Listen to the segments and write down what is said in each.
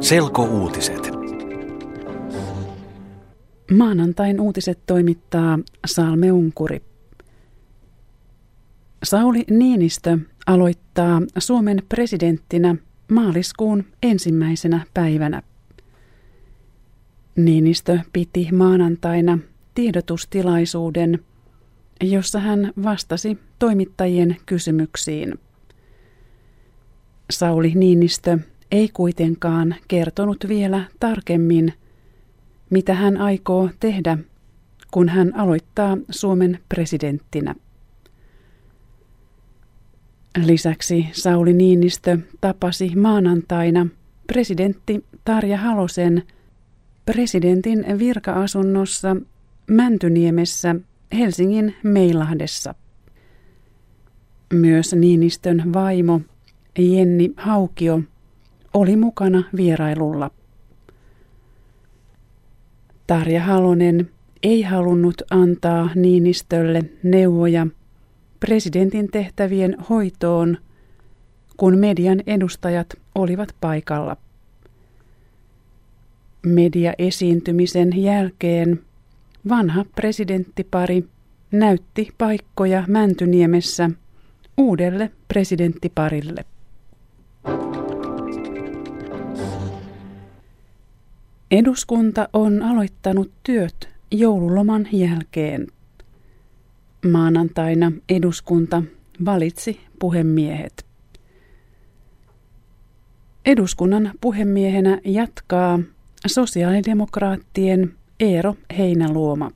Selkouutiset. Maanantain uutiset toimittaa Salme Unkuri. Sauli Niinistö aloittaa Suomen presidenttinä maaliskuun ensimmäisenä päivänä. Niinistö piti maanantaina tiedotustilaisuuden, jossa hän vastasi toimittajien kysymyksiin. Sauli Niinistö ei kuitenkaan kertonut vielä tarkemmin, mitä hän aikoo tehdä, kun hän aloittaa Suomen presidenttinä. Lisäksi Sauli Niinistö tapasi maanantaina presidentti Tarja Halosen presidentin virka-asunnossa Mäntyniemessä Helsingin Meilahdessa. Myös Niinistön vaimo Jenni Haukio oli mukana vierailulla. Tarja Halonen ei halunnut antaa Niinistölle neuvoja presidentin tehtävien hoitoon, kun median edustajat olivat paikalla. Mediaesiintymisen jälkeen vanha presidenttipari näytti paikkoja Mäntyniemessä uudelle presidenttiparille. Eduskunta on aloittanut työt joululoman jälkeen. Maanantaina eduskunta valitsi puhemiehet. Eduskunnan puhemiehenä jatkaa sosiaalidemokraattien Eero Heinäluoma.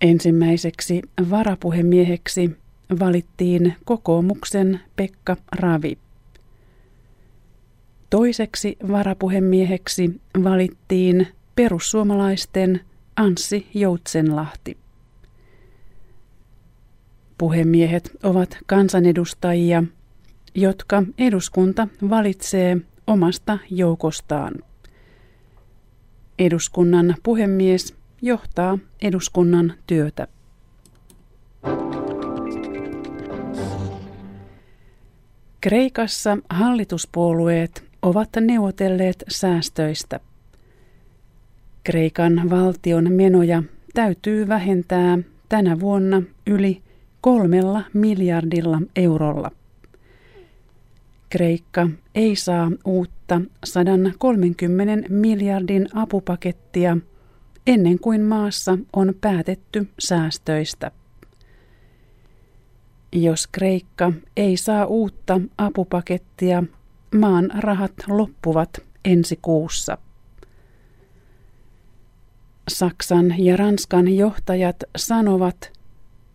Ensimmäiseksi varapuhemieheksi valittiin kokoomuksen Pekka Ravi. Toiseksi varapuhemieheksi valittiin perussuomalaisten Anssi Joutsenlahti. Puhemiehet ovat kansanedustajia, jotka eduskunta valitsee omasta joukostaan. Eduskunnan puhemies johtaa eduskunnan työtä. Kreikassa hallituspuolueet ovat neuvotelleet säästöistä. Kreikan valtion menoja täytyy vähentää tänä vuonna yli kolmella miljardilla eurolla. Kreikka ei saa uutta 130 miljardin apupakettia ennen kuin maassa on päätetty säästöistä. Jos Kreikka ei saa uutta apupakettia, maan rahat loppuvat ensi kuussa. Saksan ja Ranskan johtajat sanovat,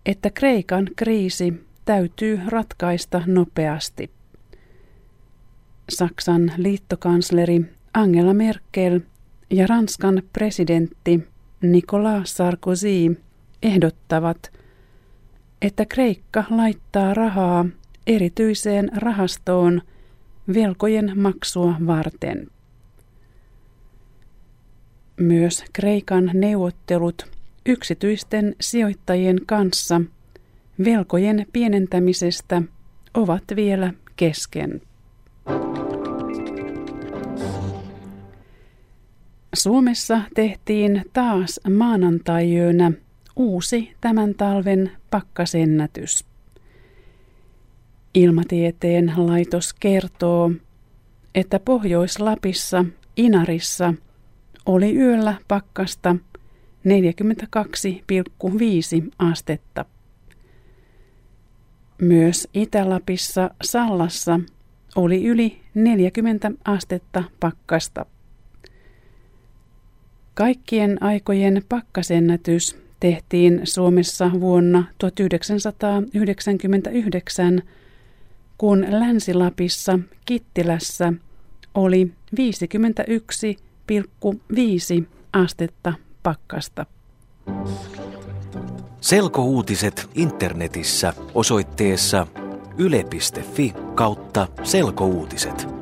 että Kreikan kriisi täytyy ratkaista nopeasti. Saksan liittokansleri Angela Merkel ja Ranskan presidentti Nicolas Sarkozy ehdottavat, että Kreikka laittaa rahaa erityiseen rahastoon velkojen maksua varten. Myös Kreikan neuvottelut yksityisten sijoittajien kanssa velkojen pienentämisestä ovat vielä kesken. Suomessa tehtiin taas maanantaiyönä uusi tämän talven pakkasennätys. Ilmatieteen laitos kertoo, että Pohjois-Lapissa Inarissa oli yöllä pakkasta 42,5 astetta. Myös Itä-Lapissa Sallassa oli yli 40 astetta pakkasta. Kaikkien aikojen pakkasennätys tehtiin Suomessa vuonna 1999, kun Länsi-Lapissa Kittilässä oli 51,5 astetta pakkasta. Selkouutiset internetissä osoitteessa yle.fi kautta selkouutiset.